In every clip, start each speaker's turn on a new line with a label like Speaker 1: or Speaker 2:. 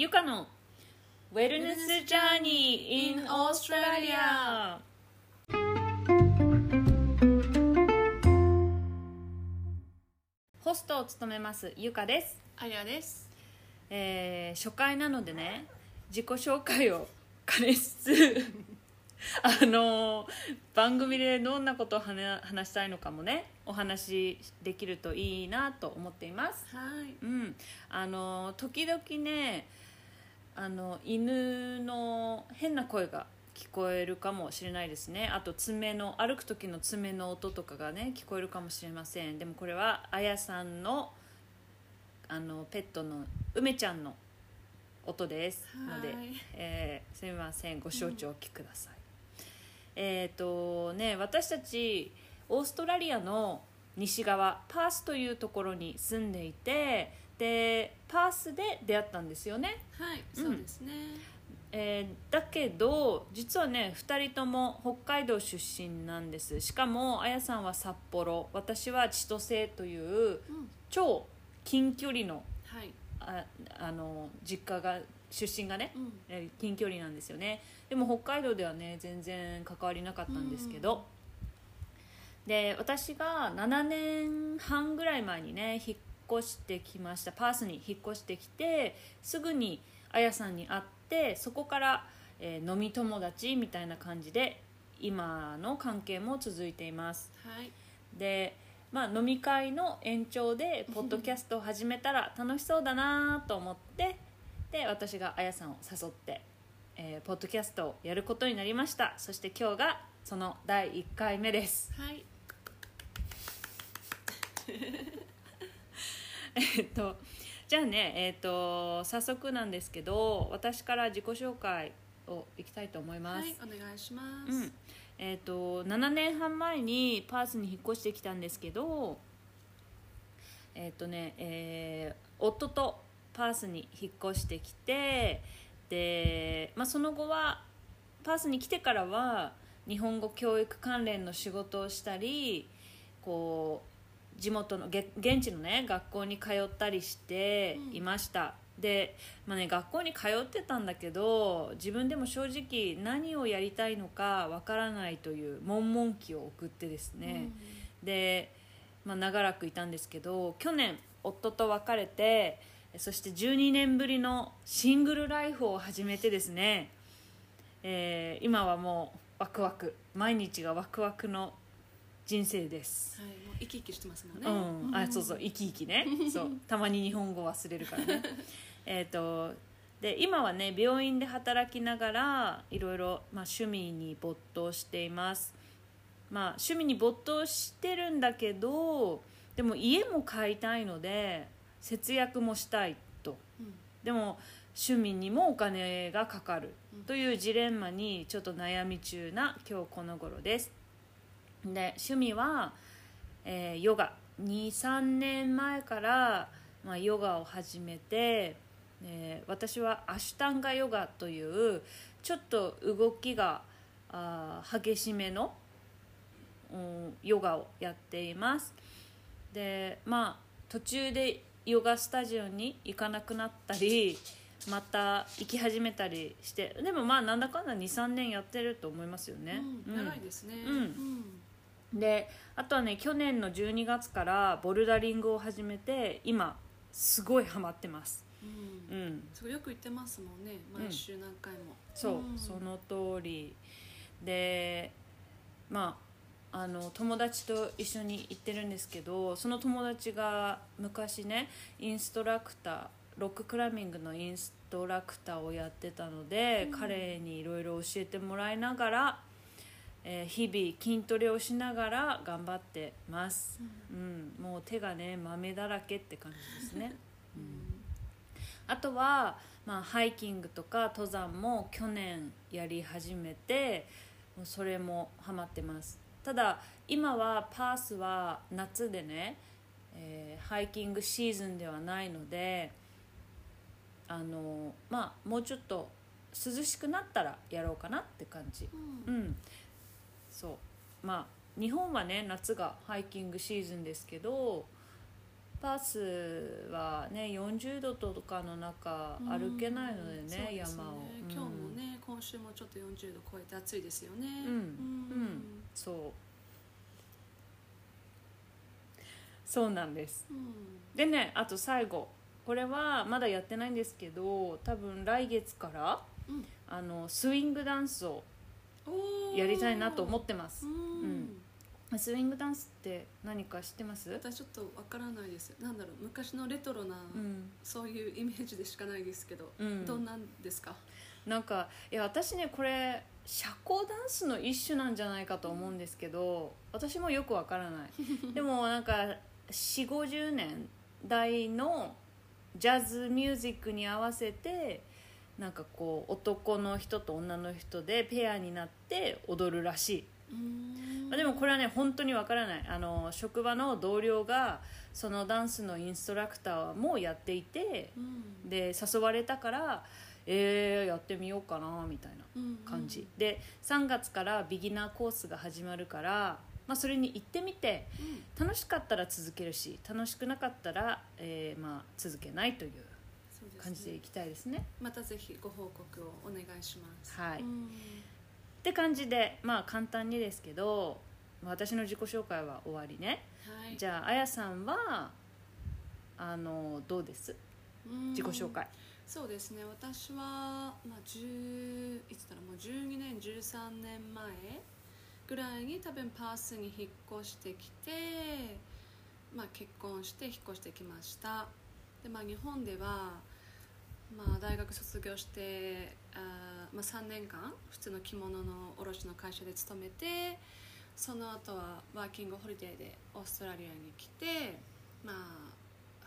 Speaker 1: ゆかのウェルネスジャーニー in オーストラリアホストを務めますゆかです、
Speaker 2: あやです。
Speaker 1: えー初回なのでね自己紹介を兼ねつつ あの番組でどんなことを話話したいのかもねお話しできるといいなと思っています
Speaker 2: はい。
Speaker 1: うん、あの時々ねあの犬の変な声が聞こえるかもしれないですね。あと爪の歩く時の爪の音とかがね聞こえるかもしれません。でもこれはあやさんのあのペットの梅ちゃんの音です。ので
Speaker 2: はい、
Speaker 1: えーすみませんご承知おきください、えっ、とね私たちオーストラリアの西側パースというところに住んでいてでパースで出会ったんですよね、
Speaker 2: はい。
Speaker 1: うん
Speaker 2: そうですね。
Speaker 1: えーだけど実はね2人とも北海道出身なんですしかもあやさんは札幌私は千歳という
Speaker 2: うん。
Speaker 1: 超近距離の
Speaker 2: はい。
Speaker 1: ああの実家が出身がね
Speaker 2: うん。
Speaker 1: えー近距離なんですよねでも北海道ではね全然関わりなかったんですけど、で私が7年半ぐらい前にね引っ越してきました。パースに引っ越してきてすぐにあやさんに会ってそこから、えー飲み友達みたいな感じで今の関係も続いています。
Speaker 2: はい。
Speaker 1: でまあ、飲み会の延長でポッドキャストを始めたら楽しそうだなと思ってで私があやさんを誘って、えーポッドキャストをやることになりました。そして今日がその第1回目です。
Speaker 2: はい。
Speaker 1: えっとじゃあねえっと早速なんですけど私から自己紹介をいきたいと思います、
Speaker 2: はい。お願いします。
Speaker 1: うんえー、と7年半前にパースに引っ越してきたんですけどえっ、とね、えー夫とパースに引っ越してきてで、まあ、その後はパースに来てからは日本語教育関連の仕事をしたりこう地元のげ現地のね学校に通ったりしていました、で、まあね、学校に通ってたんだけど自分でも正直何をやりたいのかわからないという悶々期を送ってですね、で、まあ、長らくいたんですけど去年夫と別れてそして12年ぶりのシングルライフを始めてですね、えー今はもうワクワク。毎日がワクワクの人生です。
Speaker 2: はい。もう生き生きしてますもんね。
Speaker 1: うん、あそうそう生き生きね。そう。たまに日本語忘れるからね。えっとで今はね病院で働きながらいろいろ、まあ、趣味に没頭しています。まあ趣味に没頭してるんだけどでも家も買いたいので節約もしたいと。
Speaker 2: うん。
Speaker 1: でも趣味にもお金がかかる。
Speaker 2: うん。
Speaker 1: というジレンマにちょっと悩み中な今日この頃ですで趣味は、えーヨガ。23年前から、まあ、ヨガを始めて、えー私はアシュタンガヨガというちょっと動きがあー激しめの、うん、ヨガをやっています。でまあ途中でヨガスタジオに行かなくなったりまた行き始めたりしてでもまあなんだかんだ23年やってると思いますよね、
Speaker 2: うん長いですね。
Speaker 1: うんであとはね去年の12月からボルダリングを始めて今すごいハマってます
Speaker 2: うん。うん。
Speaker 1: うん
Speaker 2: そうよく言ってますもんね。毎週何回も。
Speaker 1: そう、
Speaker 2: ん
Speaker 1: その通りでまああの友達と一緒に行ってるんですけどその友達が昔ねインストラクターロッククライミングのインストラクターをやってたので、
Speaker 2: うん
Speaker 1: 彼にいろいろ教えてもらいながら、えー日々筋トレをしながら頑張ってます、
Speaker 2: うん。
Speaker 1: うん、もう手がね豆だらけって感じですね。
Speaker 2: うん。
Speaker 1: あとは、まあ、ハイキングとか登山も去年やり始めてもうそれもハマってます。ただ今はパースは夏でね、えーハイキングシーズンではないのであのまあもうちょっと涼しくなったらやろうかなって感じ。
Speaker 2: う
Speaker 1: うんんそう。まあ日本はね夏がハイキングシーズンですけどパースはね40度とかの中
Speaker 2: うん。
Speaker 1: 歩けないのでね、
Speaker 2: そうです
Speaker 1: 山を、うん。
Speaker 2: 今日もね今週もちょっと40度超えて暑いですよね。
Speaker 1: うん。うん。そう。そうなんです。
Speaker 2: うん。
Speaker 1: でねあと最後。これはまだやってないんですけど多分来月から
Speaker 2: うん。
Speaker 1: あのスイングダンスをやりたいなと思ってます。
Speaker 2: うん。
Speaker 1: スイングダンスって何か知ってます？
Speaker 2: 私ちょっとわからないです。なんだろう。昔のレトロな、
Speaker 1: うん。
Speaker 2: そういうイメージでしかないですけど、
Speaker 1: うん。
Speaker 2: どんなんですか？
Speaker 1: なんかいや私ねこれ社交ダンスの一種なんじゃないかと思うんですけど私もよくわからない。でもなんか4 5 0年代のジャズミュージックに合わせてなんかこう男の人と女の人でペアになって踊るらしい、まあ、でもこれはね本当にわからない。あの職場の同僚がそのダンスのインストラクターもやっていて
Speaker 2: うん。
Speaker 1: で誘われたからえー、やってみようかなみたいな
Speaker 2: うん
Speaker 1: 感じ、で3月からビギナーコースが始まるから、まあ、それに行ってみて
Speaker 2: うん。
Speaker 1: 楽しかったら続けるし楽しくなかったら、えーまあ、続けないという感じでいきたいですね。
Speaker 2: またぜひご報告をお願いします。
Speaker 1: はい。
Speaker 2: うん。
Speaker 1: って感じでまあ簡単にですけどまあ私の自己紹介は終わりね、
Speaker 2: はい。
Speaker 1: じゃああやさんはあのどうです？
Speaker 2: うん。
Speaker 1: 自己紹介。
Speaker 2: そうですね。私は、まあ、10いつだろう。もう12年13年前ぐらいに多分パースに引っ越してきて、まあ、結婚して引っ越してきました。で、まあ、日本では、まあ、大学卒業してあ、まあ、3年間普通の着物の卸の会社で勤めてその後はワーキングホリデーでオーストラリアに来てまあ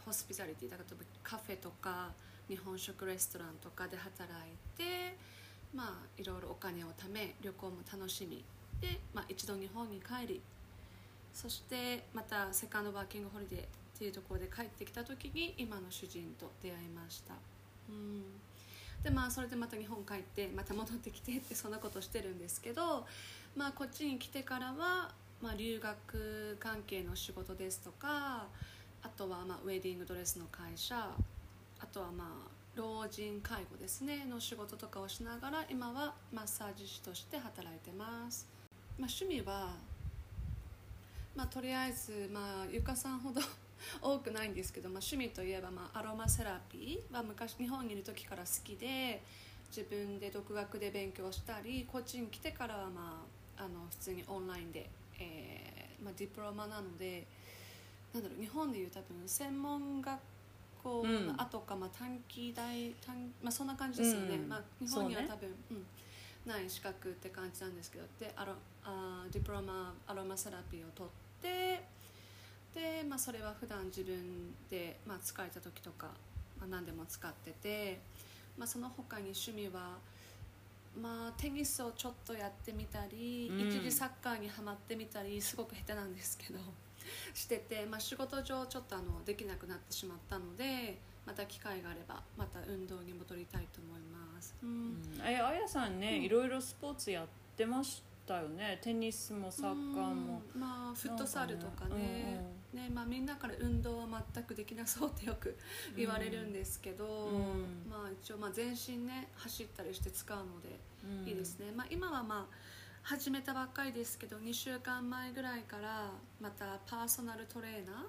Speaker 2: ホスピタリティだからカフェとか日本食レストランとかで働いてまあいろいろお金を貯め旅行も楽しみで、まあ、一度日本に帰りそしてまたセカンドワーキングホリデーっていうところで帰ってきた時に今の主人と出会いました。うん。でまあそれでまた日本帰ってまた戻ってきてってそんなことしてるんですけどまあこっちに来てからは、まあ、留学関係の仕事ですとかあとはまあウェディングドレスの会社あとはまあ老人介護ですねの仕事とかをしながら今はマッサージ師として働いてます、まあ、趣味は、まあ、とりあえず、まあ、ゆかさんほど多くないんですけど、まあ、趣味といえば、まあ、アロマセラピーは昔日本にいる時から好きで自分で独学で勉強したりこっちに来てからは、まあ、あの普通にオンラインで、えーまあ、ディプロマなのでなんだろう日本でいう多分専門学校の後か、まあ、短期大短、まあ、そんな感じですよね、
Speaker 1: うん
Speaker 2: まあ、日本には
Speaker 1: そうね。
Speaker 2: 多分う、ん、ない資格って感じなんですけどでアロあディプロマアロマセラピーを取ってで、まあ、それは普段自分で、まあ、疲れた時とか、まあ、何でも使ってて、まあ、その他に趣味は、まあ、テニスをちょっとやってみたり、
Speaker 1: うん。
Speaker 2: 一時サッカーにはまってみたりすごく下手なんですけど してて、まあ、仕事上ちょっとあのできなくなってしまったのでまた機会があればまた運動に戻りたいと思います。うん。
Speaker 1: うん。えあやさんね、
Speaker 2: うん。
Speaker 1: いろいろスポーツやってましたよね。テニスもサッカーも。
Speaker 2: うん。まあフットサルとかね。
Speaker 1: うん
Speaker 2: ねまあ、みんなから運動は全くできなそうってよく言われるんですけど、
Speaker 1: うん。
Speaker 2: まあ、一応まあ全身ね走ったりして使うので
Speaker 1: うん。
Speaker 2: いいですね、まあ、今はまあ始めたばっかりですけど2週間前ぐらいからまたパーソナルトレーナ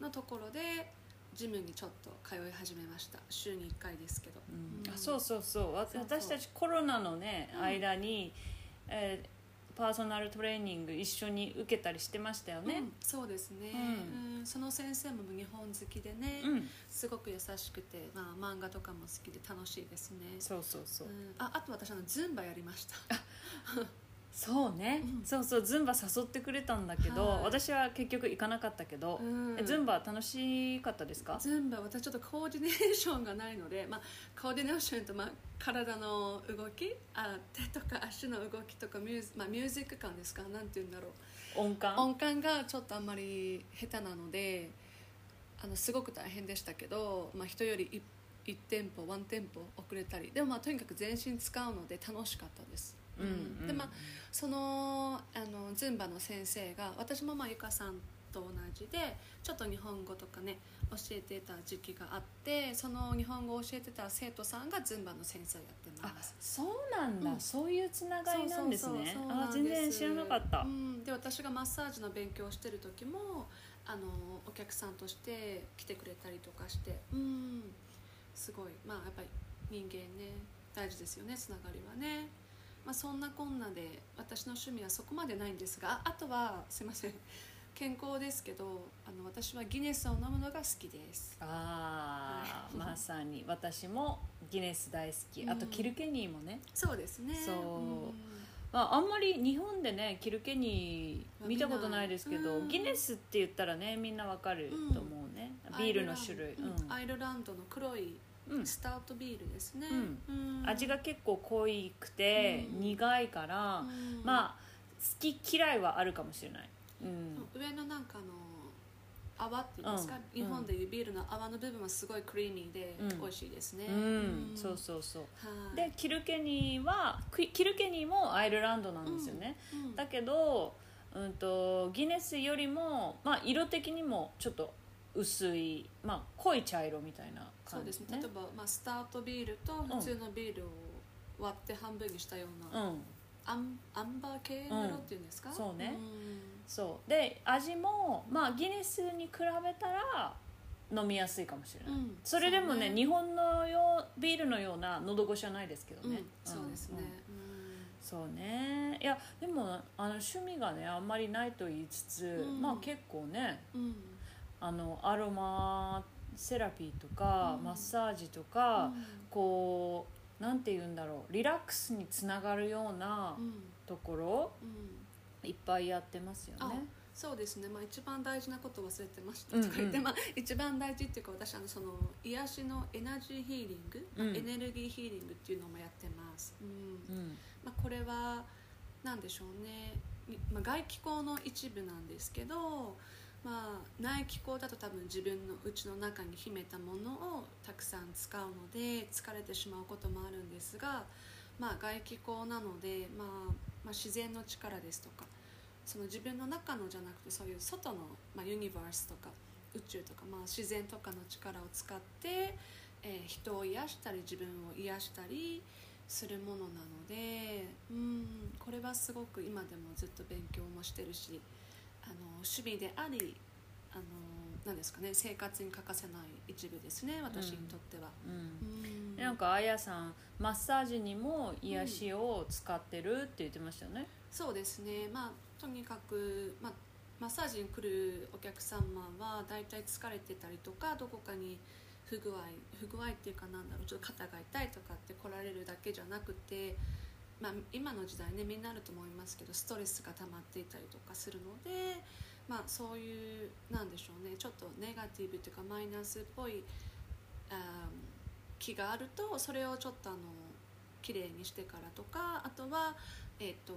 Speaker 2: ーのところでジムにちょっと通い始めました。週に1回ですけど、
Speaker 1: うん。そうそうそう。私たちコロナのね、
Speaker 2: うん。
Speaker 1: 間に、えーパーソナルトレーニング一緒に受けたりしてましたよね。
Speaker 2: うん、そうですね、
Speaker 1: う
Speaker 2: うんその先生も日本好きでね、
Speaker 1: うん、
Speaker 2: すごく優しくて、まあ、漫画とかも好きで楽しいですね。
Speaker 1: そうそうそう、
Speaker 2: うんああと私あのズンバやりました
Speaker 1: そうね、
Speaker 2: うん。
Speaker 1: そうそうズンバ誘ってくれたんだけど、
Speaker 2: はい。
Speaker 1: 私は結局行かなかったけど、
Speaker 2: うん。
Speaker 1: えズンバ楽しかったですか？
Speaker 2: ズンバ私ちょっとコーディネーションがないので、まあ、コーディネーションと、まあ、体の動きあ手とか足の動きとかミュージ,、まあ、ミュージック感ですか？なんて言うんだろう。
Speaker 1: 音感？
Speaker 2: 音感がちょっとあんまり下手なのであのすごく大変でしたけど、まあ、人より 1, テンポワンテンポ遅れたりでもまあとにかく全身使うので楽しかったです、
Speaker 1: うんうん。
Speaker 2: でまあそのあのズンバの先生が私もまあゆかさんと同じでちょっと日本語とかね教えてた時期があってその日本語を教えてた生徒さんがズンバの先生をやって
Speaker 1: あ
Speaker 2: ます。
Speaker 1: そうなんだ、
Speaker 2: うん。
Speaker 1: そういうつながりなんですね。
Speaker 2: そうそうそうそうなん
Speaker 1: あ全然知らなかった、
Speaker 2: うん、で私がマッサージの勉強をしてる時もあのお客さんとして来てくれたりとかしてうん。すごい。まあやっぱり人間ね大事ですよねつながりはね、まあ、そんなこんなで私の趣味はそこまでないんですがああとはすいません。健康ですけどあの私はギネスを飲むのが好きです。
Speaker 1: ああ
Speaker 2: はい。
Speaker 1: まさに私もギネス大好き、
Speaker 2: うん。
Speaker 1: あとキルケニーもね、
Speaker 2: そうですね。
Speaker 1: そう。ん。まあ、あんまり日本でねキルケニー見たことないですけど、
Speaker 2: うん。
Speaker 1: ギネスって言ったらねみんなわかると思うね、ビールの種類、
Speaker 2: うん。アイルランドの黒いスタートビールですね、
Speaker 1: う
Speaker 2: うん。
Speaker 1: 味が結構濃いくて、
Speaker 2: うん。
Speaker 1: 苦いから、
Speaker 2: うん。
Speaker 1: まあ好き嫌いはあるかもしれない、うん。
Speaker 2: 上のなんかあの泡っていうんですか、
Speaker 1: うん。
Speaker 2: 日本でいうビールの泡の部分はすごいクリーミーで
Speaker 1: うん。
Speaker 2: 美味しいですね、
Speaker 1: うん。そうそうそう。
Speaker 2: はい
Speaker 1: でキルケニーはキキルケニーもアイルランドなんですよね、
Speaker 2: うん。
Speaker 1: だけど、うん、とギネスよりも、まあ、色的にもちょっと薄い、まあ、濃い茶色みたいな
Speaker 2: そう
Speaker 1: 感じね。
Speaker 2: ですね。例えば、まあ、スタートビールと普通のビールを割って半分にしたような、
Speaker 1: うん。
Speaker 2: アンアンバー系の色っていうんですか、
Speaker 1: そうね。
Speaker 2: ん。
Speaker 1: そう。で味も、まあ、ギネスに比べたら飲みやすいかもしれない、
Speaker 2: うん。
Speaker 1: それでもね
Speaker 2: そう
Speaker 1: 日本のようビールのような喉越しはないですけどね、
Speaker 2: うん。そうですね。
Speaker 1: ん、そうね。いやでもあの趣味がねあんまりないと言いつつ、
Speaker 2: うん。
Speaker 1: まあ結構ね
Speaker 2: うんうん
Speaker 1: あのアロマセラピーとか、
Speaker 2: うん。
Speaker 1: マッサージとか、
Speaker 2: うん。
Speaker 1: こうなんて言うんだろうリラックスにつながるような
Speaker 2: うん。
Speaker 1: ところ、
Speaker 2: うん。
Speaker 1: いっぱいやってますよね。
Speaker 2: そうですね、まあ、一番大事なことを忘れてました
Speaker 1: うんうん
Speaker 2: とか言って、まあ、一番大事っていうか私あのその癒しのエナジーヒーリング、まあ
Speaker 1: うん
Speaker 2: エネルギーヒーリングっていうのもやってます、うん。
Speaker 1: うん。
Speaker 2: まあ、これは何でしょうね、みまあ、外気口の一部なんですけど、まあ、内気口だと多分自分の内の中に秘めたものをたくさん使うので疲れてしまうこともあるんですが、まあ、外気口なので、まあまあ、自然の力ですとかその自分の中のじゃなくてそういう外の、まあ、ユニバースとか宇宙とか、まあ、自然とかの力を使って、えー人を癒したり自分を癒したりするものなのでうんこれはすごく今でもずっと勉強もしてるしあの趣味でありあのなんですかね生活に欠かせない一部ですね私にとっては。
Speaker 1: うんなんかあやさんマッサージにも癒しを使ってるって言ってましたよね？
Speaker 2: そうですね、まあ、とにかく、まあ、マッサージに来るお客様は大体疲れてたりとかどこかに不具合不具合っていうかなんだろうちょっと肩が痛いとかって来られるだけじゃなくて、まあ、今の時代ねみんなあると思いますけどストレスが溜まっていたりとかするので、まあ、そういうなんでしょうねちょっとネガティブっていうかマイナスっぽい気があるとそれをちょっとあの綺麗にしてからとかあとは、えーと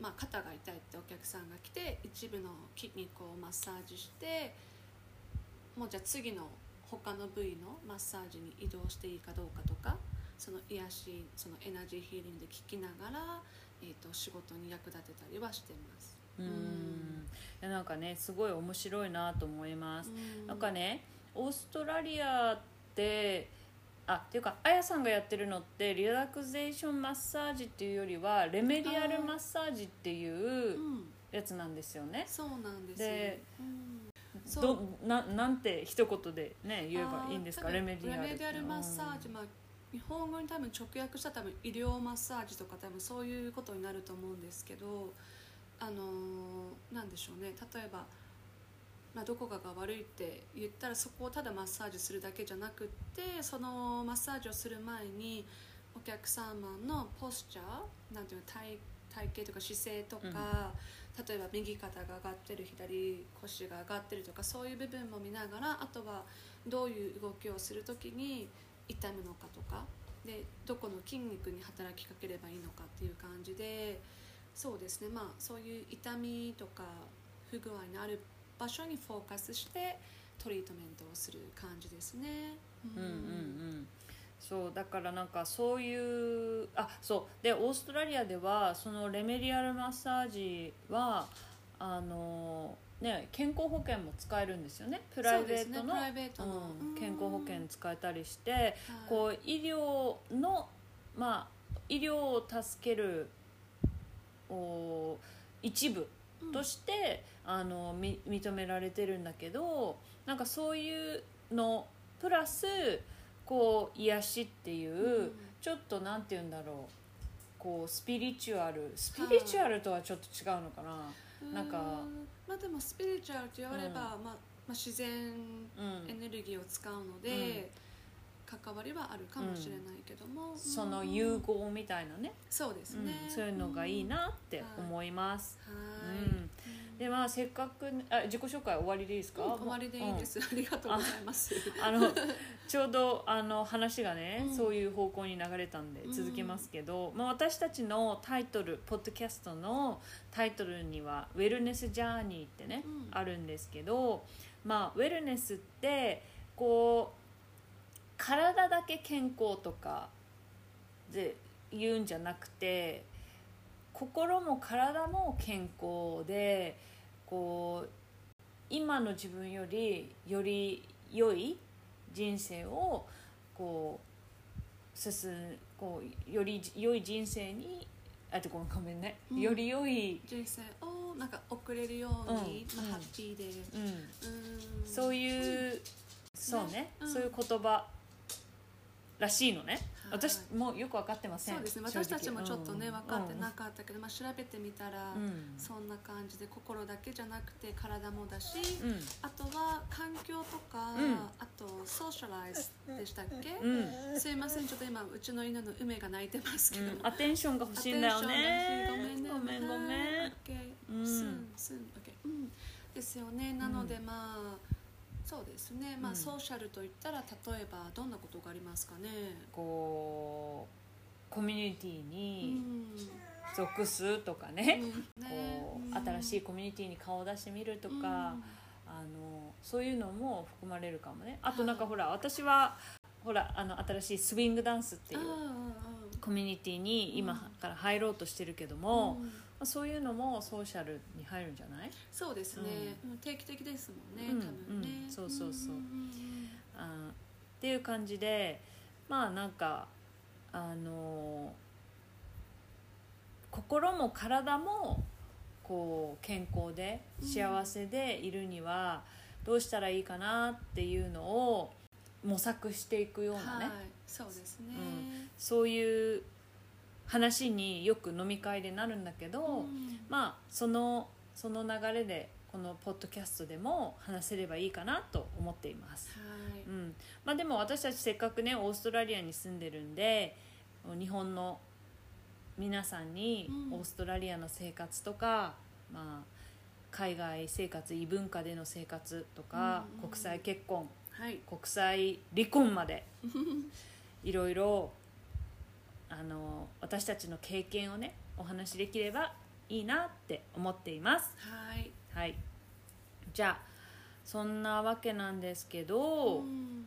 Speaker 2: まあ、肩が痛いってお客さんが来て一部の筋肉をマッサージしてもうじゃあ次の他の部位のマッサージに移動していいかどうかとかその癒しそのエナジーヒーリングで聞きながら、えー、と仕事に役立てたりはしてます。
Speaker 1: うん。なんかねすごい面白いなと思います。
Speaker 2: うん。
Speaker 1: なんかねオーストラリアってあっていうかあやさんがやってるのってリラクゼーションマッサージっていうよりはレメディアルマッサージっていう
Speaker 2: うん。
Speaker 1: やつなんですよね。
Speaker 2: そうなんですよ。
Speaker 1: でどななんて一言でね言えばいいんですか？レメディアル。
Speaker 2: レメディアルマッサージ、まあ、日本語に多分直訳したら多分医療マッサージとか多分そういうことになると思うんですけどあのーなんでしょうね。例えば、まあ、どこかが悪いって言ったらそこをただマッサージするだけじゃなくってそのマッサージをする前にお客様のポスチャーなんていうの体体型とか姿勢とか、例えば右肩が上がってる左腰が上がってるとかそういう部分も見ながらあとはどういう動きをする時に痛むのかとかでどこの筋肉に働きかければいいのかっていう感じでそうですね。まあそういう痛みとか不具合のある場所にフォーカスしてトリートメントをする感じですね。
Speaker 1: うんうんうん。そうだからなんかそういうあそう。でオーストラリアではそのレメディアルマッサージはあのね健康保険も使えるんですよね。プライベートの
Speaker 2: プライベートの。
Speaker 1: うん
Speaker 2: うん
Speaker 1: 健康保険使えたりして
Speaker 2: はい。
Speaker 1: こう医療のまあ医療を助けるお一部として、あのみ認められてるんだけどなんかそういうのプラスこう癒しっていう、
Speaker 2: うん
Speaker 1: ちょっとなんて言うんだろう。こうスピリチュアル。スピリチュアルとはちょっと違うのかな、なんか
Speaker 2: うん。まあでもスピリチュアルと言われば、
Speaker 1: うん。
Speaker 2: まあまあ、自然
Speaker 1: うん。
Speaker 2: エネルギーを使うので、関わりはあるかもしれないけども、
Speaker 1: その
Speaker 2: うん
Speaker 1: 融合みたいなね、
Speaker 2: そうですね、
Speaker 1: うん、そういうのがいいなって思います、
Speaker 2: はい、
Speaker 1: うん。でまあせっかくねあ自己紹介終わりでいいですか、
Speaker 2: うん終わりでいいです、ありがとうございます。
Speaker 1: あのちょうどあの話がね、
Speaker 2: うん。
Speaker 1: そういう方向に流れたんで続けますけど、まあ、私たちのタイトルポッドキャストのタイトルには「ウェルネス・ジャーニー」ってね、
Speaker 2: うん。
Speaker 1: あるんですけど、まあ、ウェルネスってこう体だけ健康とかで言うんじゃなくて心も体も健康でこう今の自分よりより良い人生をこう進むこうより良い人生にあとごめんごめんね、
Speaker 2: うん。
Speaker 1: より良い、
Speaker 2: 人生をなんか送れるように、
Speaker 1: うん。
Speaker 2: まあ、ハッピーで、
Speaker 1: うん、
Speaker 2: うん。
Speaker 1: そういう、そうね、
Speaker 2: うん。
Speaker 1: そういう言葉らしいのね、
Speaker 2: はい。
Speaker 1: 私もよく分かってません。
Speaker 2: そうですね。私たちもちょっとね、
Speaker 1: うん
Speaker 2: 分かってなかったけど、まあ、調べてみたら、
Speaker 1: うん。
Speaker 2: そんな感じで心だけじゃなくて体もだし、
Speaker 1: うん。
Speaker 2: あとは環境とか、
Speaker 1: うん。
Speaker 2: あとソーシャライズでしたっけ、
Speaker 1: うん。
Speaker 2: すいません。ちょっと今うちの犬の梅が泣いてますけど、
Speaker 1: うん。アテンションが欲しいんだよね。
Speaker 2: ごめんね。
Speaker 1: ごめんごめんうん。
Speaker 2: ですよね。なのでまあ、そうですね。まあ、
Speaker 1: うん。
Speaker 2: ソーシャルといったら例えばどんなことがありますかね？
Speaker 1: こうコミュニティ
Speaker 2: う
Speaker 1: に
Speaker 2: ん。
Speaker 1: 属すとかね、
Speaker 2: うん。
Speaker 1: こう
Speaker 2: ね
Speaker 1: 新しいコミュニティに顔を出してみるとか、
Speaker 2: うん。
Speaker 1: あのそういうのも含まれるかもね。あとなんかほら私はほらあの新しいスウィングダンスっていうコミュニティに今から入ろうとしてるけども、
Speaker 2: うん。
Speaker 1: まあそういうのもソーシャルに入るんじゃない？
Speaker 2: そうですね、うん。定期的ですもんね、
Speaker 1: うん
Speaker 2: 多分ね、
Speaker 1: うんそうそうそう。ん
Speaker 2: ん。
Speaker 1: あっていう感じでまあなんかあの心も体もこう健康で幸せでいるにはどうしたらいいかなっていうのを模索していくようなね、
Speaker 2: はい。そうですね、
Speaker 1: そういう話によく飲み会でなるんだけど、
Speaker 2: うん。
Speaker 1: まあそのその流れでこのポッドキャストでも話せればいいかなと思っています。
Speaker 2: はい。
Speaker 1: うん。まあ、でも私たちせっかくねオーストラリアに住んでるんで日本の皆さんに
Speaker 2: うん。
Speaker 1: オーストラリアの生活とか、まあ、海外生活異文化での生活とか、
Speaker 2: うんうん。
Speaker 1: 国際結婚
Speaker 2: はい。
Speaker 1: 国際離婚まで いろいろあの私たちの経験をねお話しできればいいなって思っています。
Speaker 2: はい。
Speaker 1: はい、じゃあそんなわけなんですけど、
Speaker 2: うん。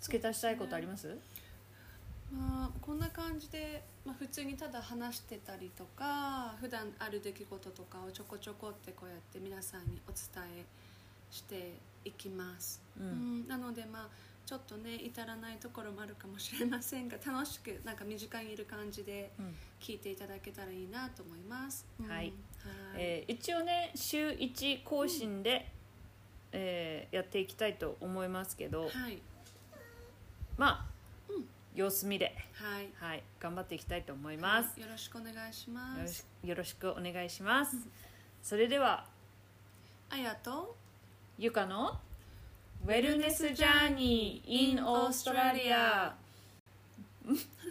Speaker 1: 付け足したいことあります？
Speaker 2: まあ、こんな感じで、まあ、普通にただ話してたりとか普段ある出来事とかをちょこちょこってこうやって皆さんにお伝えしていきます、
Speaker 1: うん。
Speaker 2: うん。なのでまあちょっとね至らないところもあるかもしれませんが楽しくなんか身近にいる感じで
Speaker 1: うん。
Speaker 2: 聞いていただけたらいいなと思います、うん。
Speaker 1: はい。
Speaker 2: はい
Speaker 1: えー一応ね週1更新で、えーやっていきたいと思いますけど
Speaker 2: はい。
Speaker 1: まあ、
Speaker 2: うん。
Speaker 1: 様子見で、
Speaker 2: はい。
Speaker 1: はい、頑張っていきたいと思います、
Speaker 2: よろしくお願いします。
Speaker 1: よろしくお願いします、それでは
Speaker 2: あやと
Speaker 1: ゆかのウェルネスジャーニー in オーストラリア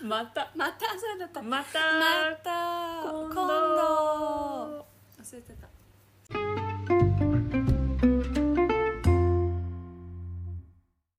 Speaker 1: また
Speaker 2: またそうだった。
Speaker 1: また
Speaker 2: また今度。忘れてた